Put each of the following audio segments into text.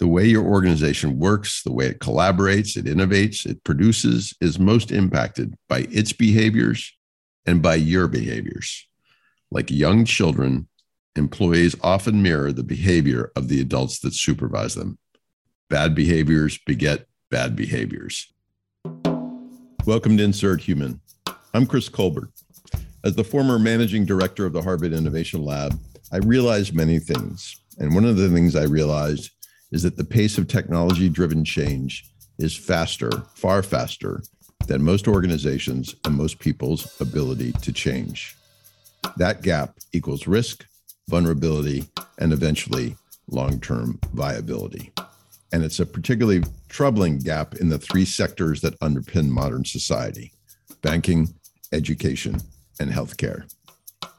The way your organization works, the way it collaborates, it innovates, it produces is most impacted by its behaviors and by your behaviors. Like young children, employees often mirror the behavior of the adults that supervise them. Bad behaviors beget bad behaviors. Welcome to Insert Human. I'm Chris Colbert. As the former managing director of the Harvard Innovation Lab, I realized many things. And one of the things I realized is that the pace of technology driven change is faster, far faster than most organizations and most people's ability to change. That gap equals risk, vulnerability, and eventually long term viability. And it's a particularly troubling gap in the three sectors that underpin modern society banking, education, and healthcare.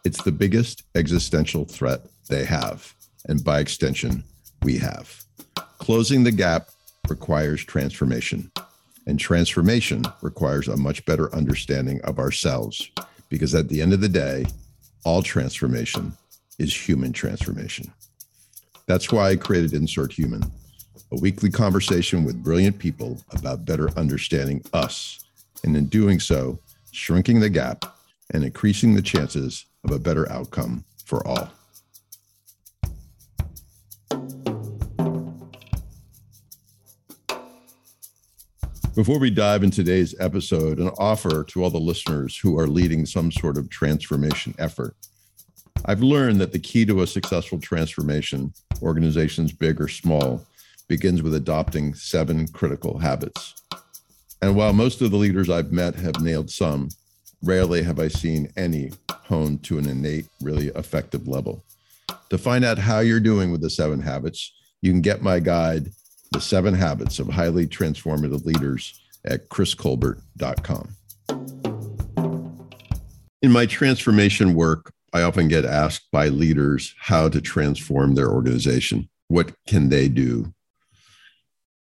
It's the biggest existential threat they have, and by extension, we have. Closing the gap requires transformation, and transformation requires a much better understanding of ourselves, because at the end of the day, all transformation is human transformation. That's why I created Insert Human, a weekly conversation with brilliant people about better understanding us, and in doing so, shrinking the gap and increasing the chances of a better outcome for all. Before we dive into today's episode, an offer to all the listeners who are leading some sort of transformation effort. I've learned that the key to a successful transformation, organizations big or small, begins with adopting seven critical habits. And while most of the leaders I've met have nailed some, rarely have I seen any honed to an innate, really effective level. To find out how you're doing with the seven habits, you can get my guide, The Seven Habits of Highly Transformative Leaders, at chriscolbert.com. In my transformation work, I often get asked by leaders how to transform their organization. What can they do?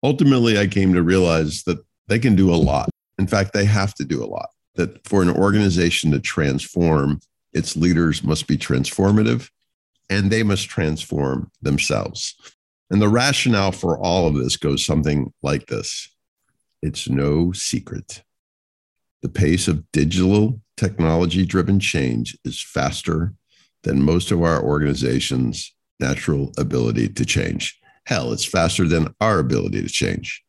Ultimately, I came to realize that they can do a lot. In fact, they have to do a lot that for an organization to transform, its leaders must be transformative and they must transform themselves. And the rationale for all of this goes something like this it's no secret. The pace of digital technology driven change is faster than most of our organizations' natural ability to change. Hell, it's faster than our ability to change.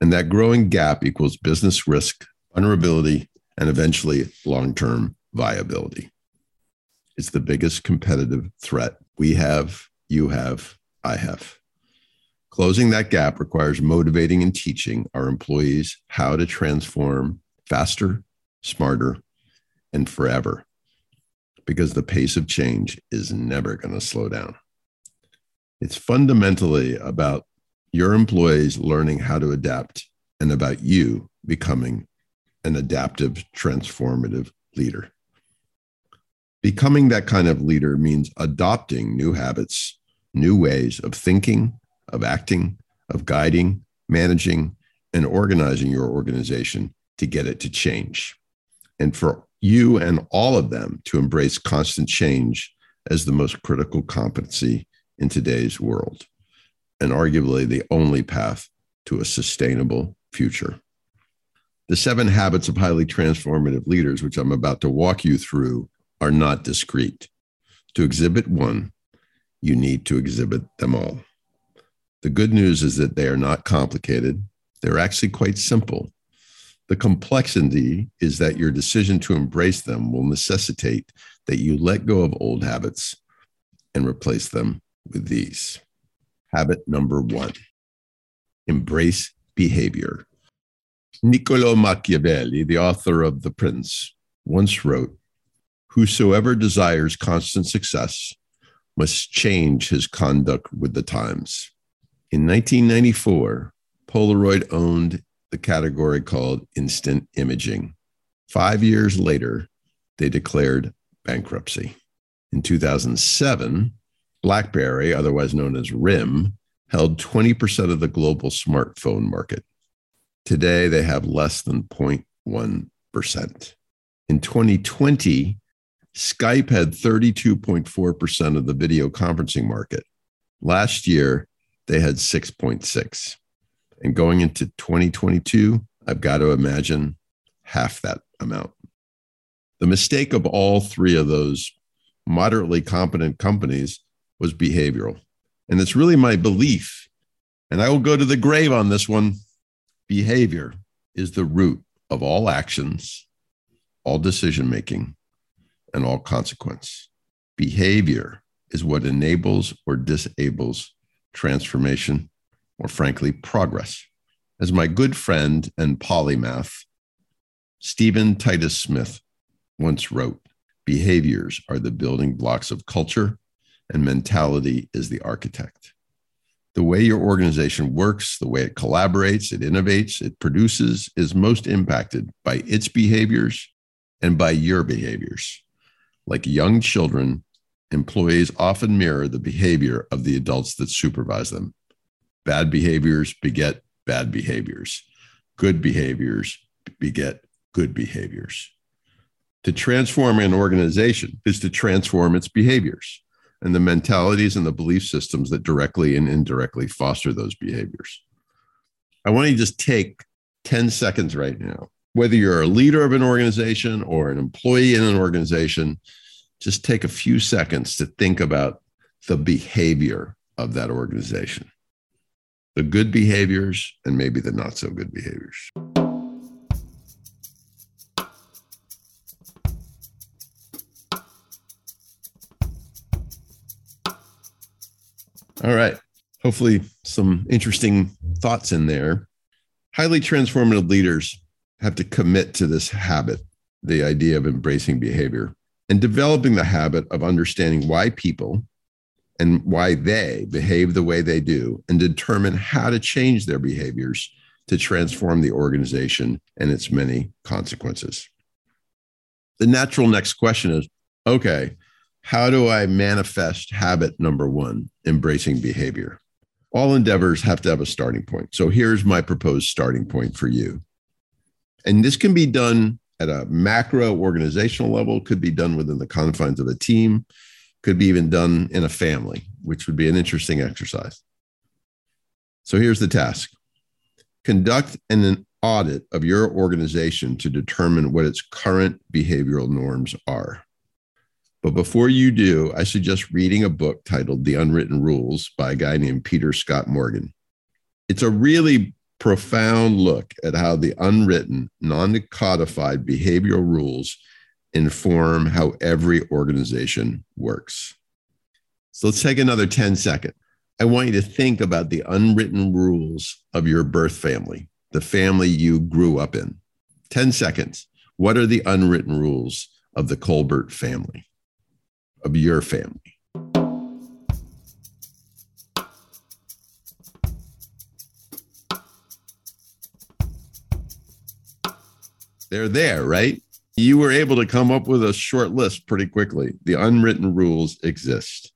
And that growing gap equals business risk, vulnerability, and eventually long term viability. It's the biggest competitive threat we have, you have, I have. Closing that gap requires motivating and teaching our employees how to transform faster, smarter, and forever, because the pace of change is never going to slow down. It's fundamentally about your employees learning how to adapt and about you becoming an adaptive, transformative leader. Becoming that kind of leader means adopting new habits, new ways of thinking, of acting, of guiding, managing, and organizing your organization to get it to change. And for you and all of them to embrace constant change as the most critical competency in today's world, and arguably the only path to a sustainable future. The seven habits of highly transformative leaders, which I'm about to walk you through, are not discrete. To exhibit one, you need to exhibit them all. The good news is that they are not complicated, they're actually quite simple. The complexity is that your decision to embrace them will necessitate that you let go of old habits and replace them with these. Habit number one embrace behavior. Niccolo Machiavelli, the author of The Prince, once wrote Whosoever desires constant success must change his conduct with the times. In 1994, Polaroid owned the category called instant imaging. Five years later, they declared bankruptcy. In 2007, BlackBerry, otherwise known as RIM, held 20% of the global smartphone market. Today, they have less than 0.1%. In 2020, Skype had 32.4% of the video conferencing market. Last year, they had 6.6. And going into 2022, I've got to imagine half that amount. The mistake of all three of those moderately competent companies was behavioral. And it's really my belief, and I will go to the grave on this one behavior is the root of all actions, all decision making, and all consequence. Behavior is what enables or disables transformation, or frankly, progress. As my good friend and polymath, Stephen Titus Smith, once wrote, behaviors are the building blocks of culture, and mentality is the architect. The way your organization works, the way it collaborates, it innovates, it produces is most impacted by its behaviors and by your behaviors. Like young children, employees often mirror the behavior of the adults that supervise them. Bad behaviors beget bad behaviors. Good behaviors beget good behaviors. To transform an organization is to transform its behaviors and the mentalities and the belief systems that directly and indirectly foster those behaviors. I want to just take 10 seconds right now. Whether you're a leader of an organization or an employee in an organization, just take a few seconds to think about the behavior of that organization the good behaviors and maybe the not so good behaviors. All right. Hopefully, some interesting thoughts in there. Highly transformative leaders have to commit to this habit, the idea of embracing behavior and developing the habit of understanding why people and why they behave the way they do and determine how to change their behaviors to transform the organization and its many consequences. The natural next question is okay, how do I manifest habit number one, embracing behavior? All endeavors have to have a starting point. So here's my proposed starting point for you. And this can be done at a macro organizational level, could be done within the confines of a team, could be even done in a family, which would be an interesting exercise. So here's the task conduct an audit of your organization to determine what its current behavioral norms are. But before you do, I suggest reading a book titled The Unwritten Rules by a guy named Peter Scott Morgan. It's a really profound look at how the unwritten, non codified behavioral rules inform how every organization works. So let's take another 10 seconds. I want you to think about the unwritten rules of your birth family, the family you grew up in. 10 seconds. What are the unwritten rules of the Colbert family? of your family. They're there, right? You were able to come up with a short list pretty quickly. The unwritten rules exist.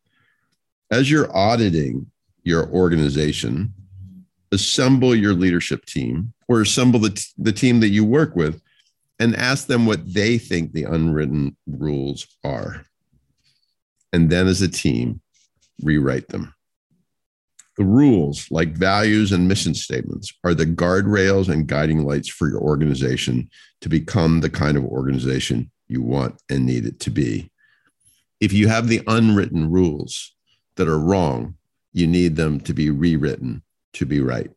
As you're auditing your organization, assemble your leadership team or assemble the, t- the team that you work with and ask them what they think the unwritten rules are and then as a team, rewrite them. The rules, like values and mission statements, are the guardrails and guiding lights for your organization to become the kind of organization you want and need it to be. If you have the unwritten rules that are wrong, you need them to be rewritten to be right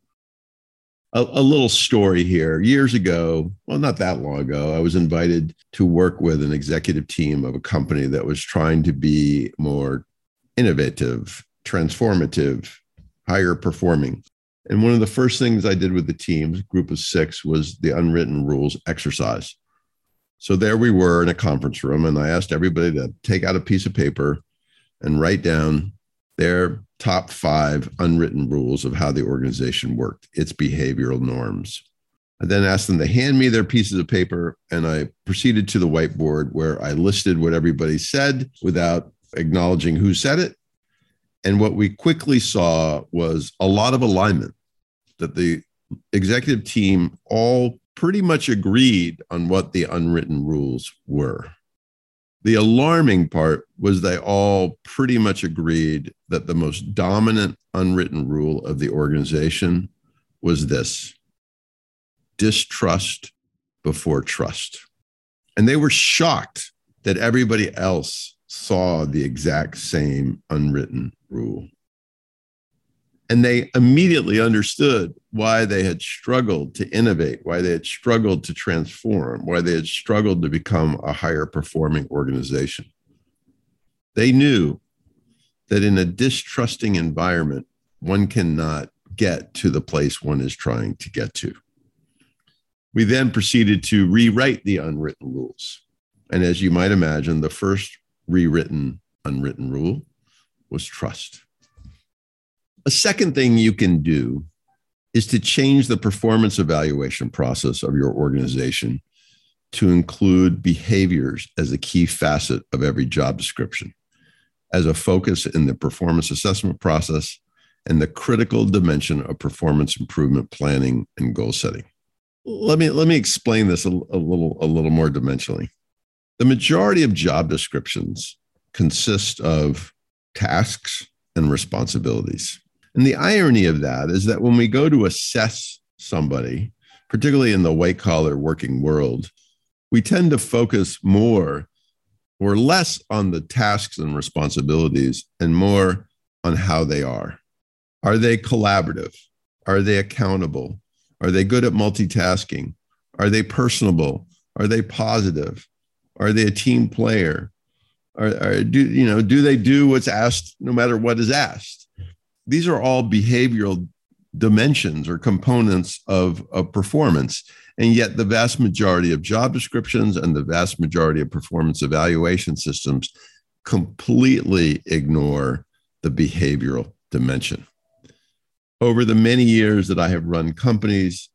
a, a, little story here. Years ago, well, not that long ago, I was invited to work with an executive team of a company that was trying to be more innovative, transformative, higher performing. And one of the first things I did with the team, group of six, was the unwritten rules exercise. So there we were in a conference room, and I asked everybody to take out a piece of paper and write down their top five unwritten rules of how the organization worked, its behavioral norms. I then asked them to hand me their pieces of paper, and I proceeded to the whiteboard where I listed what everybody said without acknowledging who said it. And what we quickly saw was a lot of alignment that the executive team all pretty much agreed on what the unwritten rules were. The alarming part was they all pretty much agreed that the most dominant unwritten rule of the organization was this distrust before trust. And they were shocked that everybody else saw the exact same unwritten rule. And they immediately understood why they had struggled to innovate, why they had struggled to transform, why they had struggled to become a higher performing organization. They knew that in a distrusting environment, one cannot get to the place one is trying to get to. We then proceeded to rewrite the unwritten rules. And as you might imagine, the first rewritten unwritten rule was trust. A second thing you can do is to change the performance evaluation process of your organization to include behaviors as a key facet of every job description, as a focus in the performance assessment process and the critical dimension of performance improvement planning and goal setting. Let me let me explain this a, a little a little more dimensionally. The majority of job descriptions consist of tasks and responsibilities. And the irony of that is that when we go to assess somebody, particularly in the white collar working world, we tend to focus more or less on the tasks and responsibilities and more on how they are. Are they collaborative? Are they accountable? Are they good at multitasking? Are they personable? Are they positive? Are they a team player? Are, are do you know do they do what's asked no matter what is asked? these are all behavioral dimensions or components of, of performance. And yet, the vast majority of job descriptions and the vast majority of performance evaluation systems completely ignore the behavioral dimension. Over the many years that I have run companies,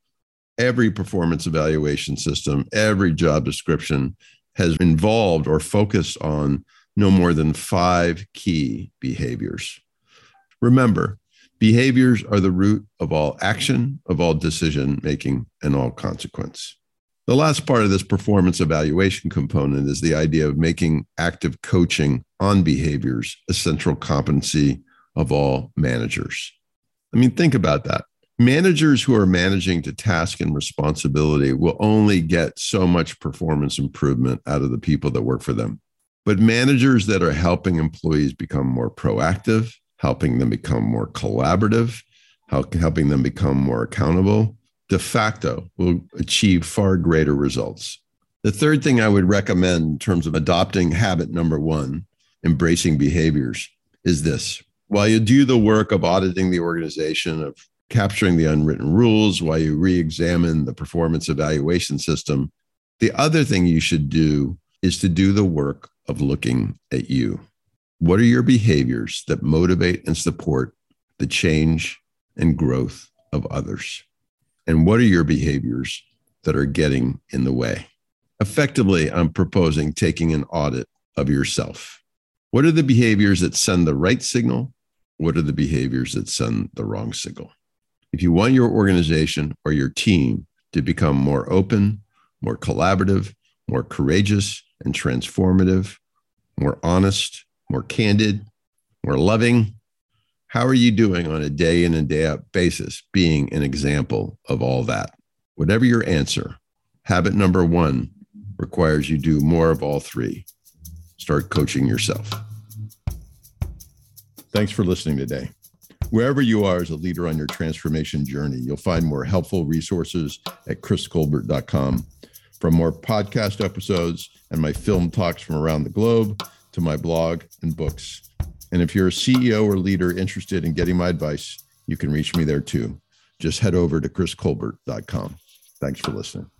every performance evaluation system, every job description has involved or focused on no more than five key behaviors. Remember, behaviors are the root of all action, of all decision making, and all consequence. The last part of this performance evaluation component is the idea of making active coaching on behaviors a central competency of all managers. I mean, think about that. Managers who are managing to task and responsibility will only get so much performance improvement out of the people that work for them. But managers that are helping employees become more proactive, helping them become more collaborative, helping them become more accountable, de facto will achieve far greater results. The third thing I would recommend in terms of adopting habit number one, embracing behaviors, is this. While you do the work of auditing the organization, of capturing the unwritten rules, while you re examine the performance evaluation system, the other thing you should do is to do the work of looking at you. What are your behaviors that motivate and support the change and growth of others? And what are your behaviors that are getting in the way? Effectively, I'm proposing taking an audit of yourself. What are the behaviors that send the right signal? What are the behaviors that send the wrong signal? If you want your organization or your team to become more open, more collaborative, more courageous and transformative, more honest, more candid, more loving? How are you doing on a day in and day out basis, being an example of all that? Whatever your answer, habit number one requires you do more of all three. Start coaching yourself. Thanks for listening today. Wherever you are as a leader on your transformation journey, you'll find more helpful resources at chriscolbert.com. From more podcast episodes and my film talks from around the globe to my blog and books. And if you're a CEO or leader interested in getting my advice, you can reach me there too. Just head over to chriscolbert.com. Thanks for listening.